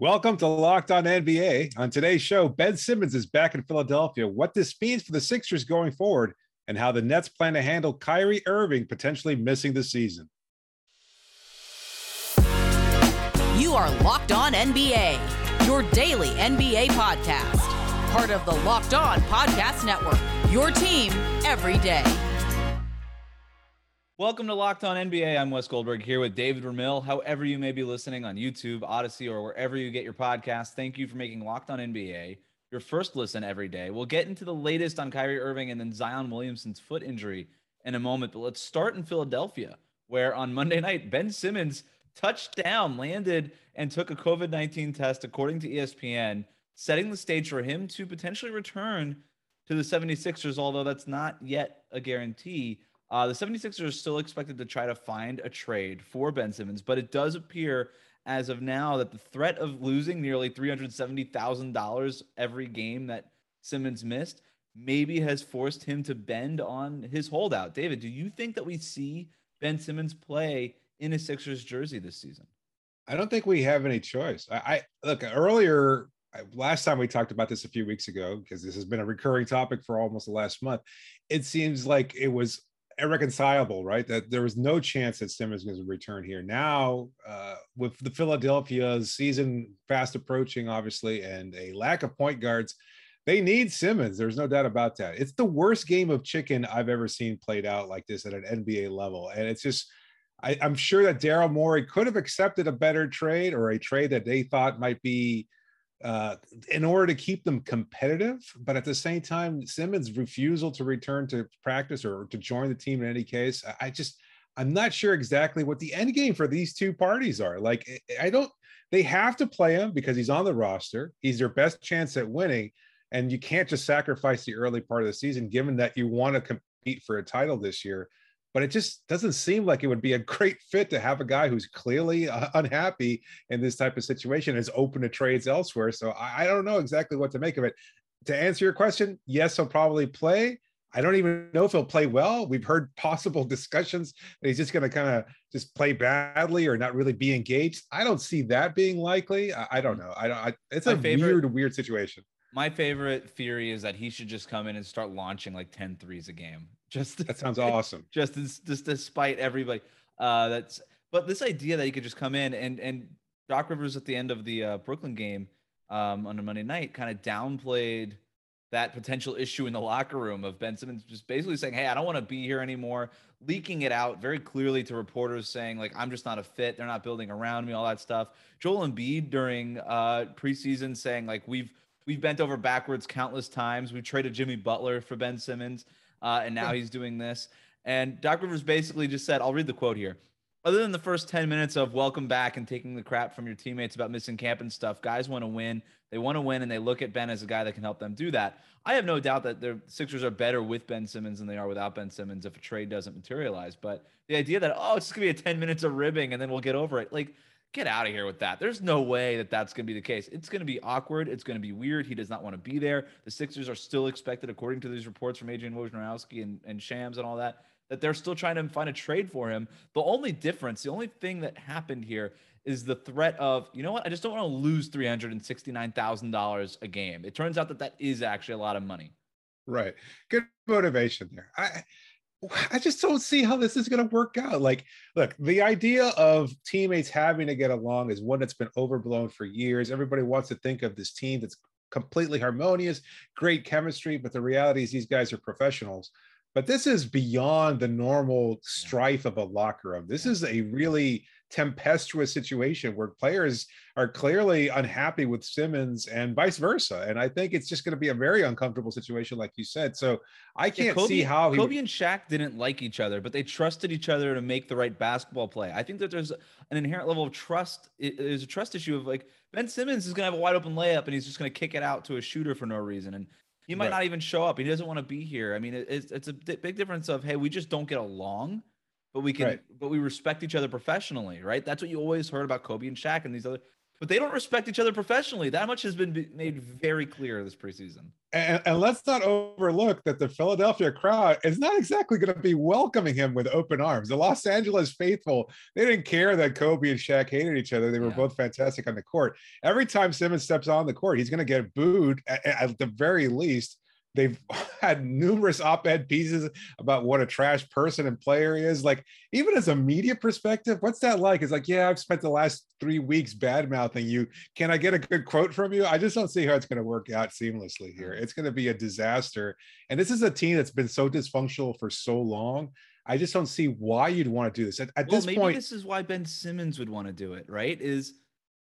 Welcome to Locked On NBA. On today's show, Ben Simmons is back in Philadelphia. What this means for the Sixers going forward, and how the Nets plan to handle Kyrie Irving potentially missing the season. You are Locked On NBA, your daily NBA podcast, part of the Locked On Podcast Network. Your team every day. Welcome to Locked On NBA. I'm Wes Goldberg here with David Ramil. However, you may be listening on YouTube, Odyssey, or wherever you get your podcast, thank you for making Locked On NBA your first listen every day. We'll get into the latest on Kyrie Irving and then Zion Williamson's foot injury in a moment, but let's start in Philadelphia, where on Monday night, Ben Simmons touched down, landed, and took a COVID 19 test, according to ESPN, setting the stage for him to potentially return to the 76ers, although that's not yet a guarantee. Uh, the 76ers are still expected to try to find a trade for Ben Simmons, but it does appear as of now that the threat of losing nearly $370,000 every game that Simmons missed maybe has forced him to bend on his holdout. David, do you think that we see Ben Simmons play in a Sixers jersey this season? I don't think we have any choice. I, I look earlier last time we talked about this a few weeks ago because this has been a recurring topic for almost the last month. It seems like it was irreconcilable, right? That there was no chance that Simmons was going to return here. Now, uh, with the Philadelphia season fast approaching, obviously, and a lack of point guards, they need Simmons. There's no doubt about that. It's the worst game of chicken I've ever seen played out like this at an NBA level, and it's just. I, I'm sure that Daryl Morey could have accepted a better trade or a trade that they thought might be uh, in order to keep them competitive. But at the same time, Simmons' refusal to return to practice or to join the team in any case, I just, I'm not sure exactly what the end game for these two parties are. Like, I don't, they have to play him because he's on the roster. He's their best chance at winning. And you can't just sacrifice the early part of the season, given that you want to compete for a title this year but it just doesn't seem like it would be a great fit to have a guy who's clearly uh, unhappy in this type of situation is open to trades elsewhere. So I, I, don't know exactly what to make of it. To answer your question, yes, he'll probably play. I don't even know if he'll play well. We've heard possible discussions that he's just going to kind of just play badly or not really be engaged. I don't see that being likely. I, I don't know. I don't. I, it's My a favorite, weird, weird situation. My favorite theory is that he should just come in and start launching like 10 threes a game. Just that sounds awesome. Just just despite everybody. Uh, that's but this idea that he could just come in and and Doc Rivers at the end of the uh, Brooklyn game um, on a Monday night kind of downplayed that potential issue in the locker room of Ben Simmons just basically saying, "Hey, I don't want to be here anymore," leaking it out very clearly to reporters, saying like, "I'm just not a fit. They're not building around me." All that stuff. Joel Embiid during uh, preseason saying like, "We've we've bent over backwards countless times. We've traded Jimmy Butler for Ben Simmons." Uh, and now he's doing this. And Doc Rivers basically just said, I'll read the quote here. Other than the first 10 minutes of welcome back and taking the crap from your teammates about missing camp and stuff, guys want to win. They want to win, and they look at Ben as a guy that can help them do that. I have no doubt that the Sixers are better with Ben Simmons than they are without Ben Simmons if a trade doesn't materialize. But the idea that, oh, it's just going to be a 10 minutes of ribbing and then we'll get over it. Like, get out of here with that. There's no way that that's going to be the case. It's going to be awkward. It's going to be weird. He does not want to be there. The Sixers are still expected, according to these reports from Adrian Wojnarowski and, and Shams and all that, that they're still trying to find a trade for him. The only difference, the only thing that happened here is the threat of, you know what? I just don't want to lose $369,000 a game. It turns out that that is actually a lot of money. Right. Good motivation there. I I just don't see how this is going to work out. Like, look, the idea of teammates having to get along is one that's been overblown for years. Everybody wants to think of this team that's completely harmonious, great chemistry, but the reality is these guys are professionals. But this is beyond the normal strife of a locker room. This is a really tempestuous situation where players are clearly unhappy with Simmons and vice versa. And I think it's just going to be a very uncomfortable situation, like you said. So I can't yeah, Kobe, see how he... Kobe and Shaq didn't like each other, but they trusted each other to make the right basketball play. I think that there's an inherent level of trust. There's a trust issue of like Ben Simmons is going to have a wide open layup and he's just going to kick it out to a shooter for no reason. And he might right. not even show up. He doesn't want to be here. I mean, it's, it's a big difference of, hey, we just don't get along but we can right. but we respect each other professionally, right? That's what you always heard about Kobe and Shaq and these other but they don't respect each other professionally. That much has been made very clear this preseason. And, and, let's not overlook that the Philadelphia crowd is not exactly going to be welcoming him with open arms. The Los Angeles faithful, they didn't care that Kobe and Shaq hated each other. They were yeah. both fantastic on the court. Every time Simmons steps on the court, he's going to get booed at, at the very least They've had numerous op-ed pieces about what a trash person and player is. Like, even as a media perspective, what's that like? It's like, yeah, I've spent the last three weeks bad mouthing you. Can I get a good quote from you? I just don't see how it's going to work out seamlessly here. It's going to be a disaster. And this is a team that's been so dysfunctional for so long. I just don't see why you'd want to do this. At, at well, this maybe point, this is why Ben Simmons would want to do it, right? Is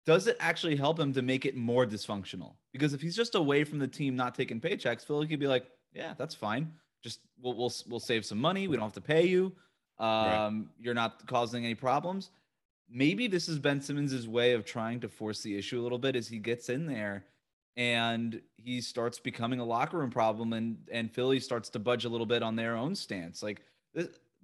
does it actually help him to make it more dysfunctional? Because if he's just away from the team, not taking paychecks, Philly could be like, yeah, that's fine. Just we'll we'll, we'll save some money. We don't have to pay you. Um, right. You're not causing any problems. Maybe this is Ben Simmons's way of trying to force the issue a little bit as he gets in there and he starts becoming a locker room problem and and Philly starts to budge a little bit on their own stance. Like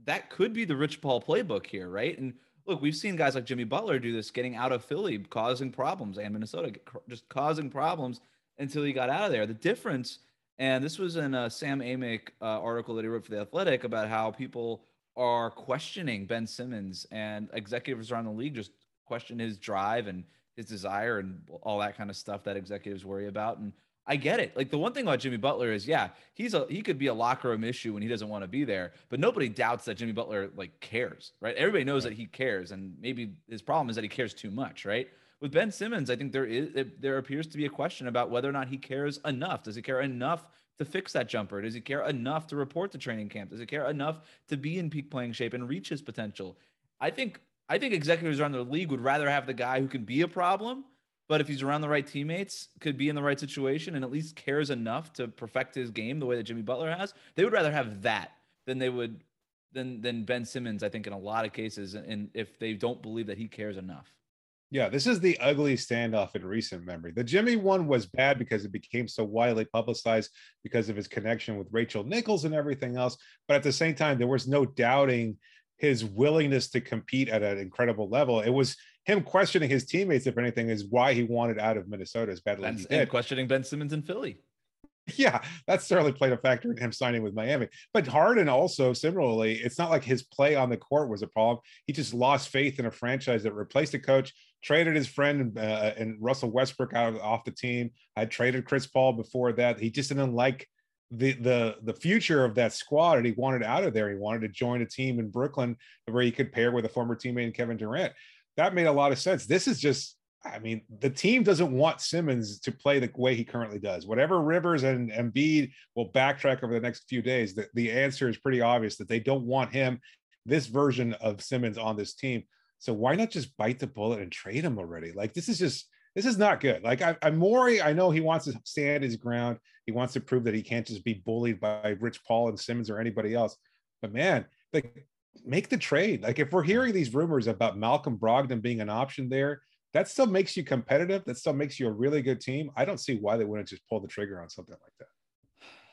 that could be the Rich Paul playbook here, right? And look, we've seen guys like Jimmy Butler do this, getting out of Philly, causing problems, and Minnesota just causing problems until he got out of there. The difference, and this was in a Sam Amick uh, article that he wrote for the Athletic about how people are questioning Ben Simmons and executives around the league just question his drive and his desire and all that kind of stuff that executives worry about. And I get it. Like the one thing about Jimmy Butler is, yeah, he's a he could be a locker room issue when he doesn't want to be there, but nobody doubts that Jimmy Butler like cares, right? Everybody knows right. that he cares, and maybe his problem is that he cares too much, right? With Ben Simmons, I think there is there appears to be a question about whether or not he cares enough. Does he care enough to fix that jumper? Does he care enough to report to training camp? Does he care enough to be in peak playing shape and reach his potential? I think I think executives around the league would rather have the guy who can be a problem but if he's around the right teammates, could be in the right situation, and at least cares enough to perfect his game the way that Jimmy Butler has, they would rather have that than they would than than Ben Simmons. I think in a lot of cases, and if they don't believe that he cares enough. Yeah, this is the ugly standoff in recent memory. The Jimmy one was bad because it became so widely publicized because of his connection with Rachel Nichols and everything else. But at the same time, there was no doubting his willingness to compete at an incredible level. It was him questioning his teammates, if anything, is why he wanted out of Minnesota as badly as he did. questioning Ben Simmons in Philly. Yeah, that certainly played a factor in him signing with Miami. But Harden also, similarly, it's not like his play on the court was a problem. He just lost faith in a franchise that replaced a coach, traded his friend uh, and Russell Westbrook out of, off the team. I traded Chris Paul before that. He just didn't like the the the future of that squad and he wanted out of there. He wanted to join a team in Brooklyn where he could pair with a former teammate Kevin Durant that made a lot of sense. This is just, I mean, the team doesn't want Simmons to play the way he currently does. Whatever Rivers and Embiid will backtrack over the next few days, the, the answer is pretty obvious that they don't want him, this version of Simmons on this team. So why not just bite the bullet and trade him already? Like this is just this is not good. Like I, I'm Morey, I know he wants to stand his ground. He wants to prove that he can't just be bullied by Rich Paul and Simmons or anybody else. But man, like make the trade. Like if we're hearing these rumors about Malcolm Brogdon being an option there, that still makes you competitive. That still makes you a really good team. I don't see why they wouldn't just pull the trigger on something like that.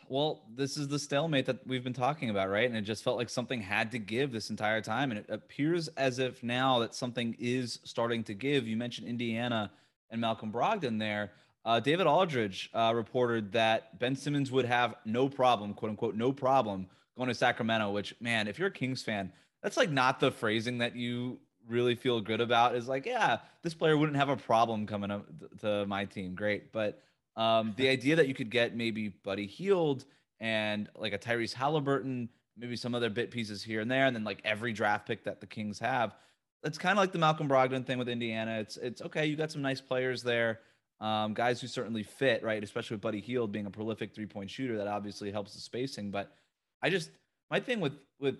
Well, this is the stalemate that we've been talking about, right? And it just felt like something had to give this entire time. And it appears as if now that something is starting to give. You mentioned Indiana and Malcolm Brogdon there. Uh, David Aldridge uh, reported that Ben Simmons would have no problem, quote unquote, no problem going to Sacramento, which man, if you're a Kings fan, that's like not the phrasing that you really feel good about is like, yeah, this player wouldn't have a problem coming up to my team. Great. But um, the idea that you could get maybe Buddy Hield and like a Tyrese Halliburton, maybe some other bit pieces here and there, and then like every draft pick that the Kings have. It's kind of like the Malcolm Brogdon thing with Indiana. It's it's okay. You got some nice players there, um, guys who certainly fit, right? Especially with Buddy Hield being a prolific three point shooter, that obviously helps the spacing. But I just my thing with with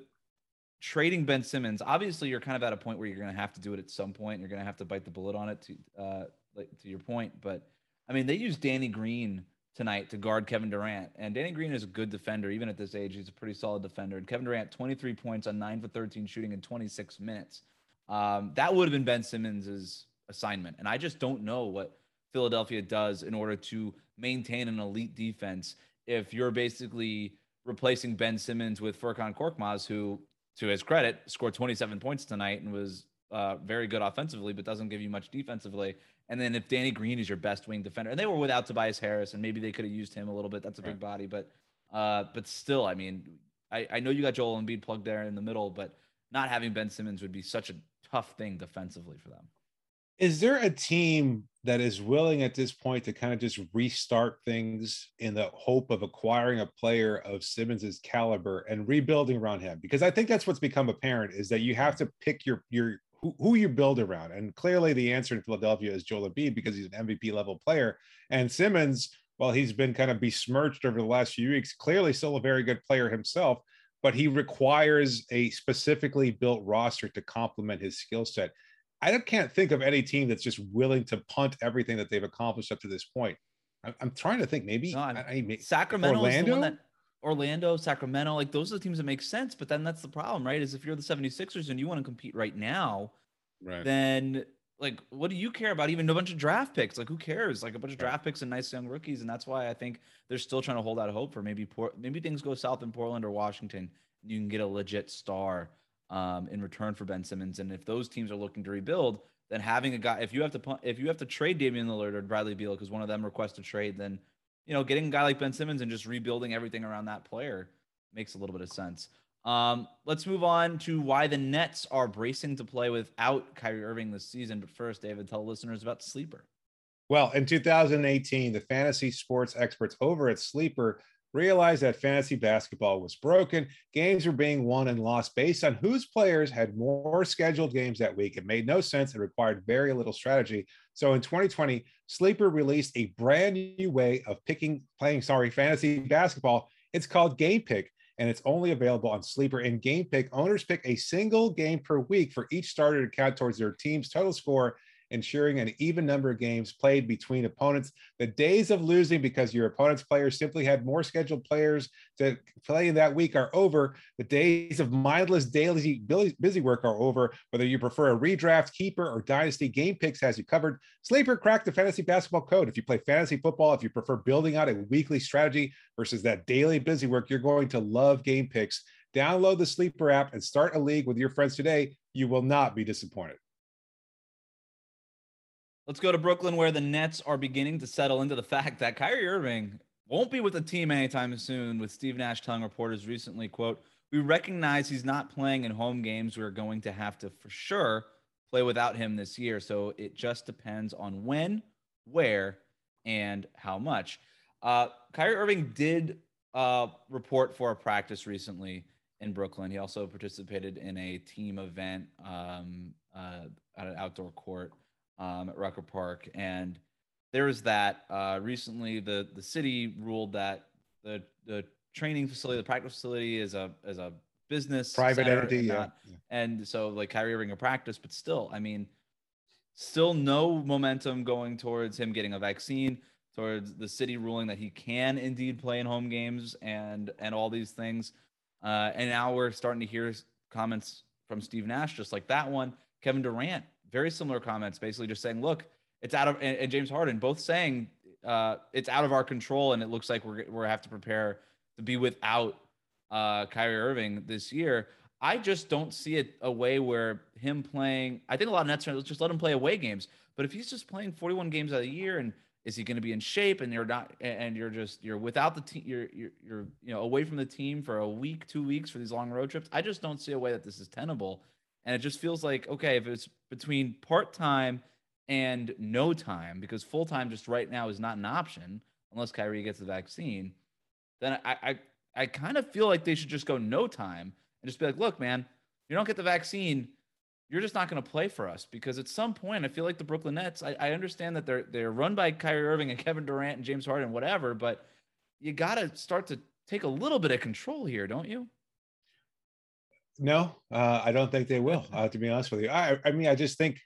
trading Ben Simmons, obviously you're kind of at a point where you're going to have to do it at some point. You're going to have to bite the bullet on it to uh, like, to your point. But I mean, they used Danny Green tonight to guard Kevin Durant, and Danny Green is a good defender even at this age. He's a pretty solid defender. And Kevin Durant, 23 points on nine for 13 shooting in 26 minutes. Um, that would have been Ben Simmons's assignment, and I just don't know what Philadelphia does in order to maintain an elite defense if you're basically replacing Ben Simmons with Furkan Korkmaz, who, to his credit, scored 27 points tonight and was uh, very good offensively, but doesn't give you much defensively. And then if Danny Green is your best wing defender, and they were without Tobias Harris, and maybe they could have used him a little bit. That's a big right. body, but uh, but still, I mean, I, I know you got Joel Embiid plugged there in the middle, but not having Ben Simmons would be such a tough thing defensively for them. Is there a team that is willing at this point to kind of just restart things in the hope of acquiring a player of Simmons's caliber and rebuilding around him? Because I think that's what's become apparent is that you have to pick your your who, you build around. And clearly the answer in Philadelphia is Joel Embiid because he's an MVP level player. And Simmons, while he's been kind of besmirched over the last few weeks, clearly still a very good player himself, but he requires a specifically built roster to complement his skill set. I can't think of any team that's just willing to punt everything that they've accomplished up to this point. I'm, trying to think. Maybe, I, I, Sacramento Orlando? That, Orlando, Sacramento, like those are the teams that make sense. But then that's the problem, right? Is if you're the 76ers and you want to compete right now, right. then like what do you care about even a bunch of draft picks like who cares like a bunch of draft picks and nice young rookies and that's why i think they're still trying to hold out hope for maybe Port- maybe things go south in portland or washington you can get a legit star um, in return for Ben Simmons. And if those teams are looking to rebuild, then having a guy, if you have to if you have to trade Damian Lillard or Bradley Beal because one of them requests a trade, then you know getting a guy like Ben Simmons and just rebuilding everything around that player makes a little bit of sense. Um, let's move on to why the Nets are bracing to play without Kyrie Irving this season. But first, David, tell listeners about Sleeper. Well, in 2018, the fantasy sports experts over at Sleeper realized that fantasy basketball was broken. Games were being won and lost based on whose players had more scheduled games that week. It made no sense and required very little strategy. So in 2020, Sleeper released a brand new way of picking, playing, sorry, fantasy basketball. It's called Game Pick. And it's only available on Sleeper and Game Pick. Owners pick a single game per week for each starter to count towards their team's total score ensuring an even number of games played between opponents. The days of losing because your opponent's players simply had more scheduled players to play in that week are over. The days of mindless daily busy work are over. Whether you prefer a redraft, keeper, or dynasty, Game Picks has you covered. Sleeper cracked the fantasy basketball code. If you play fantasy football, if you prefer building out a weekly strategy versus that daily busy work, you're going to love Game Picks. Download the Sleeper app and start a league with your friends today. You will not be disappointed. Let's go to Brooklyn, where the Nets are beginning to settle into the fact that Kyrie Irving won't be with the team anytime soon. With Steve Nash telling reporters recently, "quote We recognize he's not playing in home games. We're going to have to, for sure, play without him this year. So it just depends on when, where, and how much." Uh, Kyrie Irving did uh, report for a practice recently in Brooklyn. He also participated in a team event um, uh, at an outdoor court um, at Rucker Park, and there was that. Uh, recently, the the city ruled that the the training facility, the practice facility, is a is a business private entity, and, yeah. and so like Kyrie Irving a practice, but still, I mean, still no momentum going towards him getting a vaccine, towards the city ruling that he can indeed play in home games and and all these things. Uh, and now we're starting to hear comments from Steve Nash, just like that one. Kevin Durant very similar comments, basically just saying, look, it's out of and, and James Harden both saying uh, it's out of our control, and it looks like we're we have to prepare to be without uh, Kyrie Irving this year. I just don't see it a way where him playing. I think a lot of Nets fans just let him play away games. But if he's just playing 41 games out of the year, and is he going to be in shape? And you're not, and you're just you're without the team. You're you're you're you know away from the team for a week, two weeks for these long road trips. I just don't see a way that this is tenable. And it just feels like, okay, if it's between part time and no time, because full time just right now is not an option unless Kyrie gets the vaccine, then I, I, I kind of feel like they should just go no time and just be like, look, man, you don't get the vaccine, you're just not going to play for us because at some point I feel like the Brooklyn Nets. I, I, understand that they're they're run by Kyrie Irving and Kevin Durant and James Harden, whatever, but you got to start to take a little bit of control here, don't you? No, uh, I don't think they will. Uh, to be honest with you, I, I mean, I just think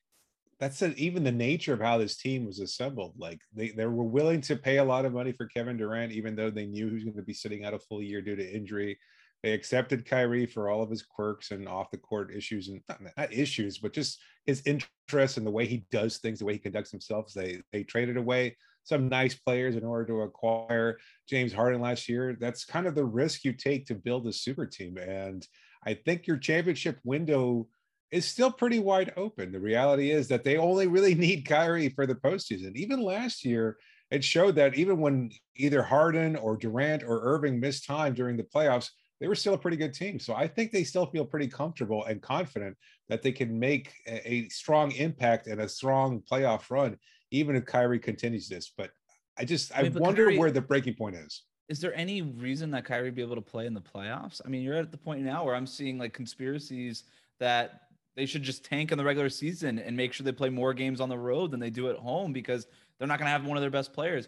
that's a, even the nature of how this team was assembled. Like they, they were willing to pay a lot of money for Kevin Durant, even though they knew he was going to be sitting out a full year due to injury. They accepted Kyrie for all of his quirks and off the court issues and not, not issues, but just his interest and the way he does things, the way he conducts himself. They they traded away some nice players in order to acquire James Harden last year. That's kind of the risk you take to build a super team. And I think your championship window is still pretty wide open. The reality is that they only really need Kyrie for the postseason. Even last year, it showed that even when either Harden or Durant or Irving missed time during the playoffs, they were still a pretty good team. So I think they still feel pretty comfortable and confident that they can make a, a strong impact and a strong playoff run, even if Kyrie continues this. But I just I, wonder Kyrie, where the breaking point is. Is there any reason that Kyrie be able to play in the playoffs? I mean, you're at the point now where I'm seeing like conspiracies that they should just tank in the regular season and make sure they play more games on the road than they do at home because they're not going to have one of their best players.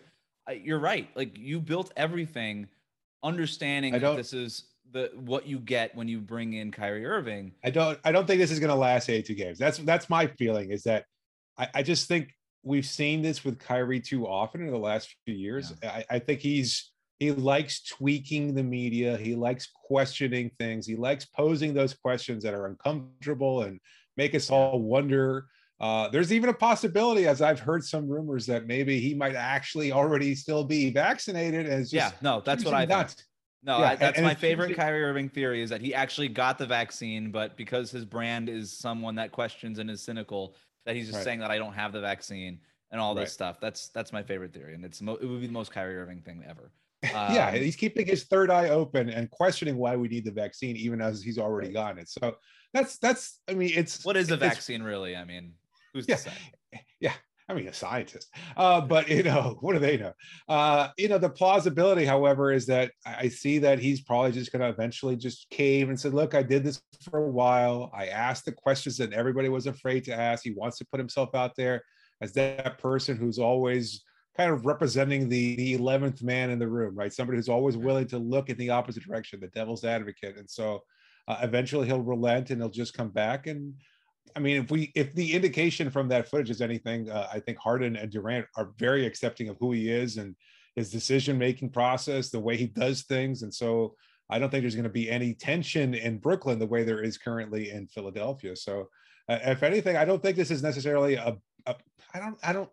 You're right. Like you built everything understanding that this is the what you get when you bring in Kyrie Irving. I don't I don't think this is going to last 82 games. That's that's my feeling is that I, I just think we've seen this with Kyrie too often in the last few years. Yeah. I, I think he's he likes tweaking the media. He likes questioning things. He likes posing those questions that are uncomfortable and make us all wonder. Uh, there's even a possibility, as I've heard some rumors, that maybe he might actually already still be vaccinated. As yeah, no, that's what I thought. No, yeah, I, that's my favorite Kyrie Irving theory is that he actually got the vaccine, but because his brand is someone that questions and is cynical, that he's just right. saying that I don't have the vaccine and all this right. stuff. That's that's my favorite theory, and it's mo- it would be the most Kyrie Irving thing ever. Um, yeah, he's keeping his third eye open and questioning why we need the vaccine, even as he's already gotten it. So that's that's. I mean, it's what is a vaccine really? I mean, who's yeah, yeah. I mean, a scientist, uh, but you know, what do they know? Uh, you know, the plausibility, however, is that I see that he's probably just going to eventually just cave and said, "Look, I did this for a while. I asked the questions that everybody was afraid to ask. He wants to put himself out there as that person who's always kind of representing the the 11th man in the room right? Somebody who's always willing to look in the opposite direction the devil's advocate. And so uh, eventually he'll relent and he'll just come back. And i mean if we if the indication from that footage is anything uh, i think harden and durant are very accepting of who he is and his decision making process the way he does things. And so i don't think there's going to be any tension in brooklyn the way there is currently in philadelphia. So uh, if anything i don't think this is necessarily a, a I don't I don't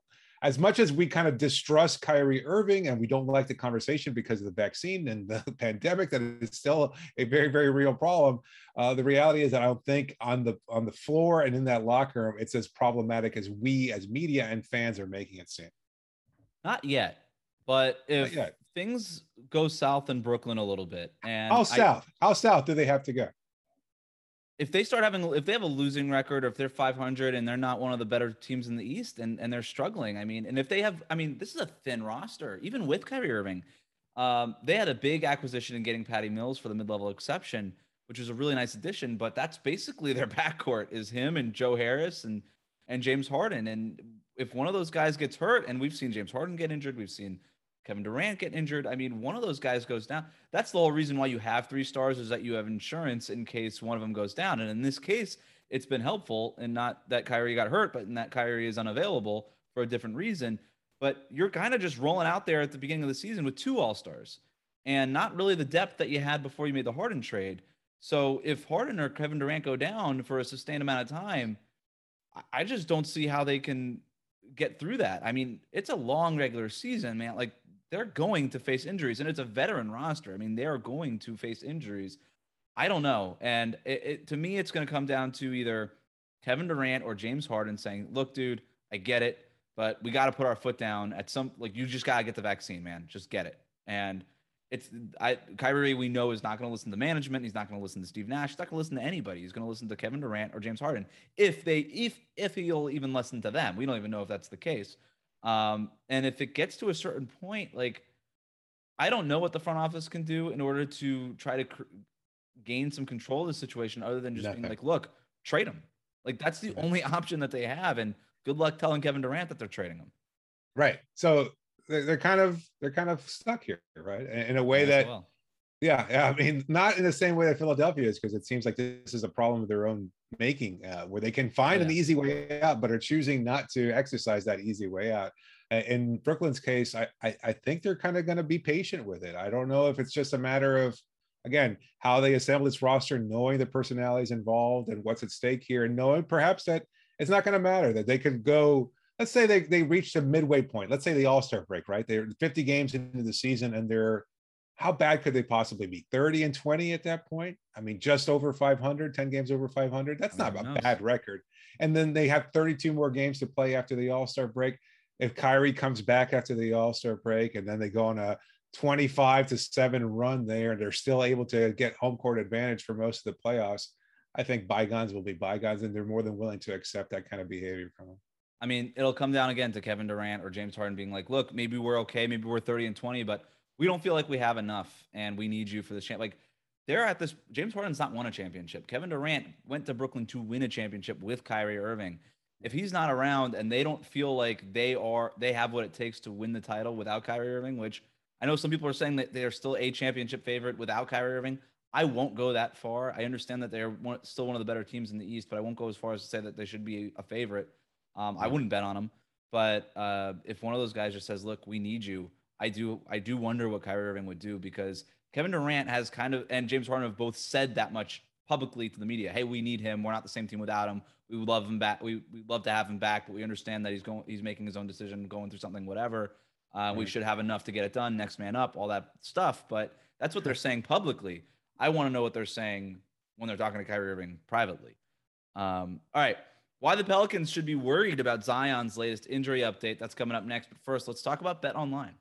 as much as we kind of distrust Kyrie Irving and we don't like the conversation because of the vaccine and the pandemic, that is still a very, very real problem. Uh, the reality is that I don't think on the on the floor and in that locker room it's as problematic as we as media and fans are making it seem. Not yet, but if yet. things go south in Brooklyn a little bit, and how south? I, how south do they have to go? If they start having if they have a losing record or if they're 500 and they're not one of the better teams in the east and, and they're struggling i mean and if they have i mean this is a thin roster even with Kyrie Irving. Um, they had a big acquisition in getting Patty Mills for the mid-level exception which was a really nice addition but that's basically their backcourt is him and Joe Harris and and James Harden. And if one of those guys gets hurt and we've seen James Harden get injured we've seen Kevin Durant get injured. I mean, one of those guys goes down. That's the whole reason why you have three stars is that you have insurance in case one of them goes down. And in this case, it's been helpful and not that Kyrie got hurt, but in that Kyrie is unavailable for a different reason. But you're kind of just rolling out there at the beginning of the season with two All Stars and not really the depth that you had before you made the Harden trade. So if Harden or Kevin Durant go down for a sustained amount of time, I just don't see how they can get through that. I mean, it's a long regular season, man. Like they're going to face injuries, and it's a veteran roster. I mean, they are going to face injuries. I don't know, and it, it, to me, it's going to come down to either Kevin Durant or James Harden saying, "Look, dude, I get it, but we got to put our foot down at some like you just got to get the vaccine, man. Just get it." And it's I Kyrie we know is not going to listen to management. He's not going to listen to Steve Nash. He's not going to listen to anybody. He's going to listen to Kevin Durant or James Harden if they if if he'll even listen to them. We don't even know if that's the case. Um, and if it gets to a certain point, like I don't know what the front office can do in order to try to cr- gain some control of the situation, other than just Nothing. being like, "Look, trade him." Like that's the only option that they have, and good luck telling Kevin Durant that they're trading him. Right. So they're kind of they're kind of stuck here, right? In a way yeah, that, well. yeah, yeah. I mean, not in the same way that Philadelphia is, because it seems like this is a problem of their own making uh, where they can find yeah. an easy way out but are choosing not to exercise that easy way out. In brooklyn's case i i, I think they're kind of going to be patient with it. I don't know if it's just a matter of again how they assemble this roster knowing the personalities involved and what's at stake here and knowing perhaps that it's not going to matter that they could go let's say they, they reached a midway point. Let's say the all-star break right? They're 50 games into the season and they're how bad could they possibly be? 30 and 20 at that point? I mean, just over 500, 10 games over 500. That's not a knows? bad record. And then they have 32 more games to play after the All Star break. If Kyrie comes back after the All Star break and then they go on a 25 to 7 run there and they're still able to get home court advantage for most of the playoffs, I think bygones will be bygones and they're more than willing to accept that kind of behavior from them. I mean, it'll come down again to Kevin Durant or James Harden being like, look, maybe we're okay, maybe we're 30 and 20, but we don't feel like we have enough and we need you for this champ. Like they're at this. James Harden's not won a championship. Kevin Durant went to Brooklyn to win a championship with Kyrie Irving. If he's not around and they don't feel like they are, they have what it takes to win the title without Kyrie Irving, which I know some people are saying that they are still a championship favorite without Kyrie Irving. I won't go that far. I understand that they're one, still one of the better teams in the East, but I won't go as far as to say that they should be a favorite. Um, I wouldn't bet on them. But uh, if one of those guys just says, "Look, we need you," I do I do wonder what Kyrie Irving would do because Kevin Durant has kind of and James Harden have both said that much publicly to the media. Hey, we need him. We're not the same team without him. We would love him back. We would love to have him back, but we understand that he's going he's making his own decision, going through something, whatever. Uh. We should have enough to get it done. Next man up, all that stuff. But that's what they're saying publicly. I want to know what they're saying when they're talking to Kyrie Irving privately. Um, all right. Why the Pelicans should be worried about Zion's latest injury update. That's coming up next. But first, let's talk about Bet Online.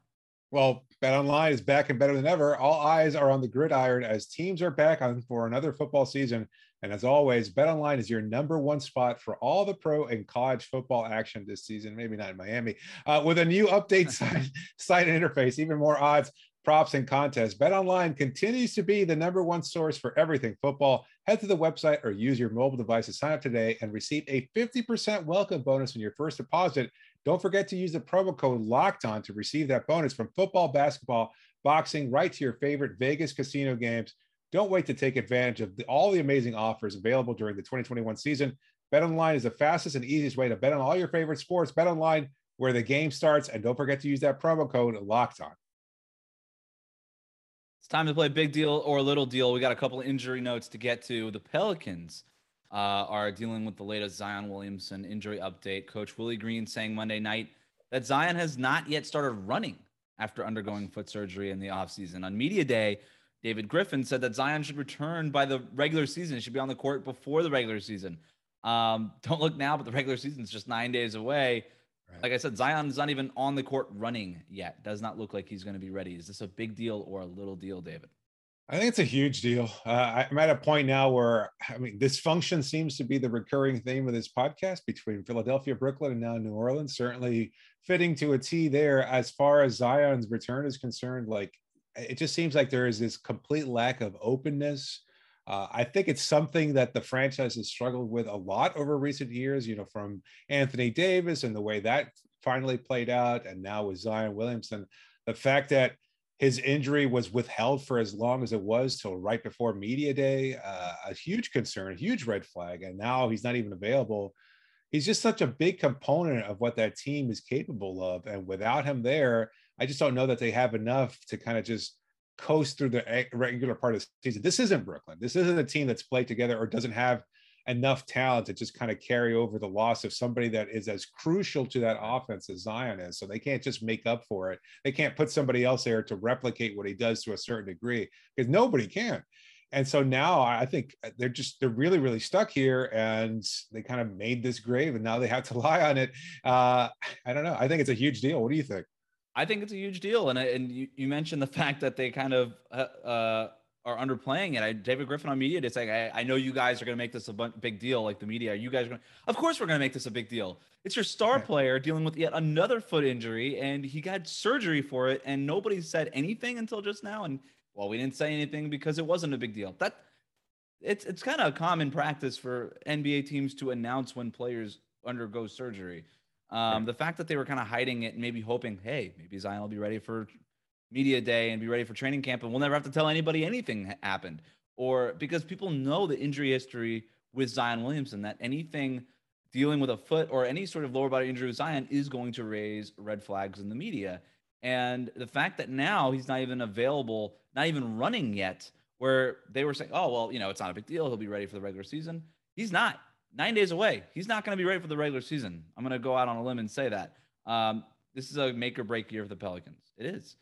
Well, Bet Online is back and better than ever. All eyes are on the gridiron as teams are back on for another football season. And as always, Bet Online is your number one spot for all the pro and college football action this season. Maybe not in Miami, uh, with a new update site, site interface, even more odds, props, and contests. Bet Online continues to be the number one source for everything football. Head to the website or use your mobile device to sign up today and receive a 50% welcome bonus on your first deposit don't forget to use the promo code locked on to receive that bonus from football, basketball, boxing, right to your favorite Vegas casino games. Don't wait to take advantage of the, all the amazing offers available during the 2021 season. BetOnline is the fastest and easiest way to bet on all your favorite sports. BetOnline, where the game starts, and don't forget to use that promo code locked on. It's time to play big deal or little deal. We got a couple injury notes to get to. The Pelicans uh, are dealing with the latest Zion Williamson injury update. Coach Willie Green saying Monday night that Zion has not yet started running after undergoing foot surgery in the offseason. On Media Day, David Griffin said that Zion should return by the regular season. He should be on the court before the regular season. Um, don't look now, but the regular season is just nine days away. Right. Like I said, Zion is not even on the court running yet. Does not look like he's going to be ready. Is this a big deal or a little deal, David? I think it's a huge deal. Uh, I'm at a point now where, I mean, dysfunction seems to be the recurring theme of this podcast between Philadelphia, Brooklyn, and now New Orleans. Certainly fitting to a T there. As far as Zion's return is concerned, like it just seems like there is this complete lack of openness. Uh, I think it's something that the franchise has struggled with a lot over recent years, you know, from Anthony Davis and the way that finally played out, and now with Zion Williamson. The fact that his injury was withheld for as long as it was till right before media day uh, a huge concern a huge red flag and now he's not even available. He's just such a big component of what that team is capable of and without him there i just don't know that they have enough to kind of just coast through the regular part of the season. This isn't brooklyn. This isn't a team that's played together or doesn't have enough talent to just kind of carry over the loss of somebody that is as crucial to that offense as Zion is. So they can't just make up for it. They can't put somebody else there to replicate what he does to a certain degree because nobody can. And so now I think they're just they're really really stuck here, and they kind of made this grave, and now they have to lie on it. Uh, I don't know. I think it's a huge deal. What do you think? I think it's a huge deal, and and you, you mentioned the fact that they kind of uh, uh are underplaying it. I, David Griffin on media it's like, I, I know you guys are going to make this a big deal, like the media. You guys are going to, of course, we're going to make this a big deal. It's your star player dealing with yet another foot injury, and he got surgery for it, and nobody said anything until just now. And well, we didn't say anything because it wasn't a big deal. That it's it's kind of a common practice for NBA teams to announce when players undergo surgery. Um, The fact that they were kind of hiding it and maybe hoping, hey, maybe Zion will be ready for media day and be ready for training camp and we'll never have to tell anybody anything happened. Or because people know the injury history with Zion Williamson that anything dealing with a foot or any sort of lower body injury with Zion is going to raise red flags in the media. And the fact that now he's not even available not even running yet where they were saying oh well you know it's not a big deal. He'll be ready for the regular season. He's not. Nine days away. He's not going to be ready for the regular season. I'm going to go out on a limb and say that. Um, this is a make or break year for the pelicans. It is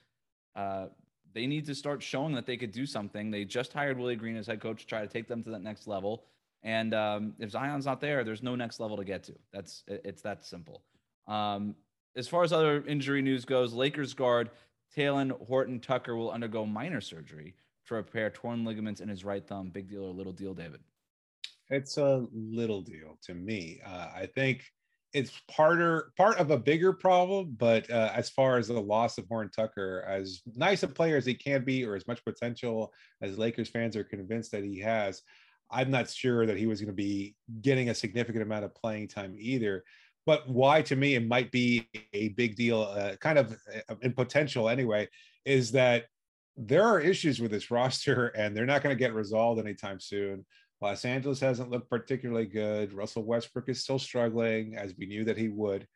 uh, they need to start showing that they could do something. They just hired Willie Green as head coach to try to take them to that next level. And um, if Zion's not there, there's no next level to get to. That's it's that simple. Um, as far as other injury news goes, Lakers guard Talen Horton Tucker will undergo minor surgery to repair torn ligaments in his right thumb. Big deal or little deal, David? It's a little deal to me. Uh, I think it's parter part of a bigger problem, but uh, as far as the loss of Horton Tucker, as nice a player as he can be, or as much potential as Lakers fans are convinced that he has, I'm not sure that he was going to be getting a significant amount of playing time either. But why, to me, it might be a big deal, uh, kind of uh, in potential anyway, is that there are issues with this roster and they're not going to get resolved anytime soon. Los Angeles hasn't looked particularly good. Russell Westbrook is still struggling, as we knew that he would.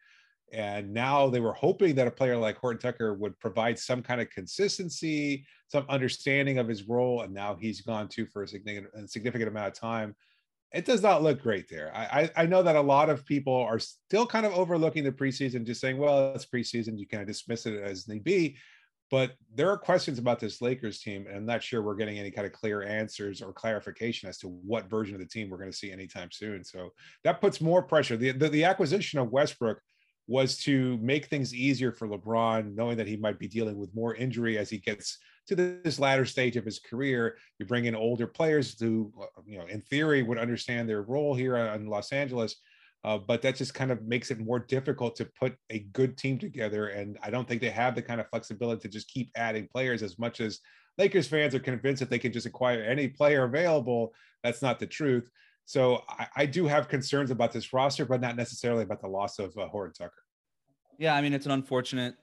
And now they were hoping that a player like Horton Tucker would provide some kind of consistency, some understanding of his role. And now he's gone too for a significant, a significant amount of time. It does not look great there. I, I, I know that a lot of people are still kind of overlooking the preseason, just saying, well, it's preseason. You kind of dismiss it as need be. But there are questions about this Lakers team, and I'm not sure we're getting any kind of clear answers or clarification as to what version of the team we're going to see anytime soon. So that puts more pressure. The, the, the acquisition of Westbrook was to make things easier for LeBron, knowing that he might be dealing with more injury as he gets to this latter stage of his career. You bring in older players who, uh, you know, in theory would understand their role here uh, in Los Angeles. Uh, but that just kind of makes it more difficult to put a good team together. And I don't think they have the kind of flexibility to just keep adding players as much as Lakers fans are convinced that they can just acquire any player available. That's not the truth. So I, I, do have concerns about this roster, but not necessarily about the loss of uh, Horton Tucker. Yeah, I mean it's an unfortunate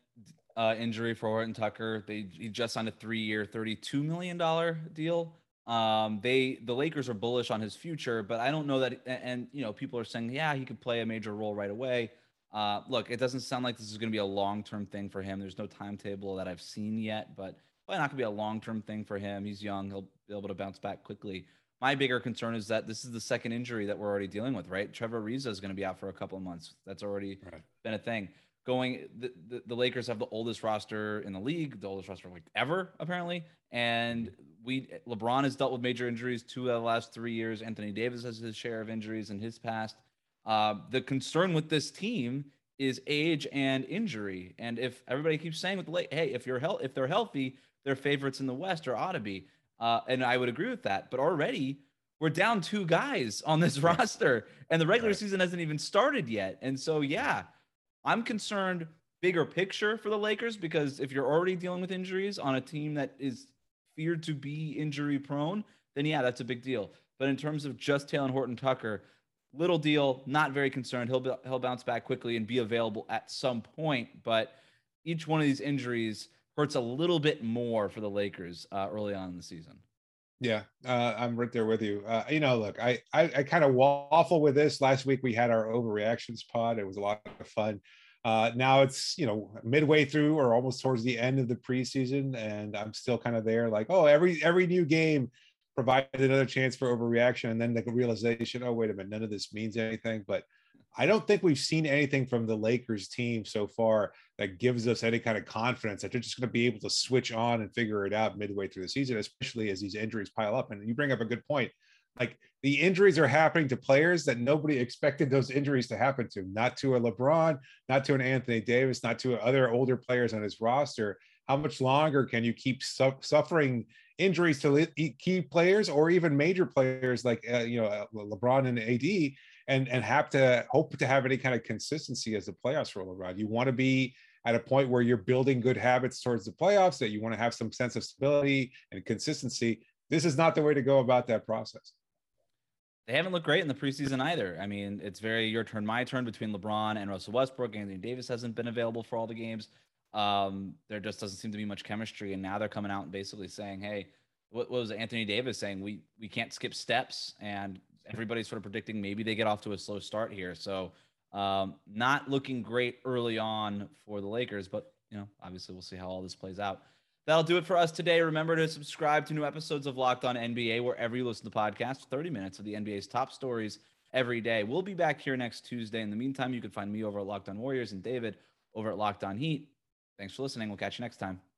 uh, injury for Horton Tucker. They he just signed a three-year, thirty-two million dollar deal. Um, they the Lakers are bullish on his future, but I don't know that. And you know, people are saying, yeah, he could play a major role right away. Uh, look, it doesn't sound like this is going to be a long-term thing for him. There's no timetable that I've seen yet, but probably not going to be a long-term thing for him. He's young; he'll be able to bounce back quickly. My bigger concern is that this is the second injury that we're already dealing with, right? Trevor Ariza is going to be out for a couple of months. That's already right. been a thing going the, the, the, Lakers have the oldest roster in the league, the oldest roster like ever, apparently. And we LeBron has dealt with major injuries two of the last three years. Anthony Davis has his share of injuries in his past. Uh, the concern with this team is age and injury. And if everybody keeps saying with the late, hey, if you're health, if they're healthy, they're favorites in the West or ought to be. Uh, and I would agree with that. But already we're down two guys on this roster, and the regular right. season hasn't even started yet. And so, yeah, I'm concerned bigger picture for the Lakers because if you're already dealing with injuries on a team that is feared to be injury prone, then yeah, that's a big deal. But in terms of just Talen Horton Tucker, little deal, not very concerned. He'll be, he'll bounce back quickly and be available at some point. But each one of these injuries hurts a little bit more for the Lakers uh, early on in the season. Yeah, uh, I'm right there with you. Uh, you know, look, I I, I kind of waffle with this. Last week we had our overreactions pod. It was a lot of fun. Uh, now it's you know midway through or almost towards the end of the preseason, and I'm still kind of there. Like, oh, every every new game provides another chance for overreaction, and then the realization, oh, wait a minute, none of this means anything. But I don't think we've seen anything from the Lakers team so far that gives us any kind of confidence that they're just going to be able to switch on and figure it out midway through the season, especially as these injuries pile up. And you bring up a good point. Like the injuries are happening to players that nobody expected those injuries to happen to, not to a LeBron, not to an Anthony Davis, not to other older players on his roster. How much longer can you keep su- suffering injuries to key players or even major players like uh, you know uh, LeBron and AD? And and have to hope to have any kind of consistency as the playoffs roll around. You want to be at a point where you're building good habits towards the playoffs, that you want to have some sense of stability and consistency. This is not the way to go about that process. They haven't looked great in the preseason either. I mean, it's very your turn, my turn between LeBron and Russell Westbrook. Anthony Davis hasn't been available for all the games. Um, there just doesn't seem to be much chemistry, and now they're coming out and basically saying, "Hey, what, what was Anthony Davis saying? We we can't skip steps, and everybody's sort of predicting maybe they get off to a slow start here. So um, not looking great early on for the Lakers, but you know, obviously we'll see how all this plays out. That'll do it for us today. Remember to subscribe to new episodes of Locked On NBA wherever you listen to podcasts. 30 minutes of the NBA's top stories every day. We'll be back here next Tuesday. In the meantime, you can find me over at Locked On Warriors and David over at Locked On Heat. Thanks for listening. We'll catch you next time.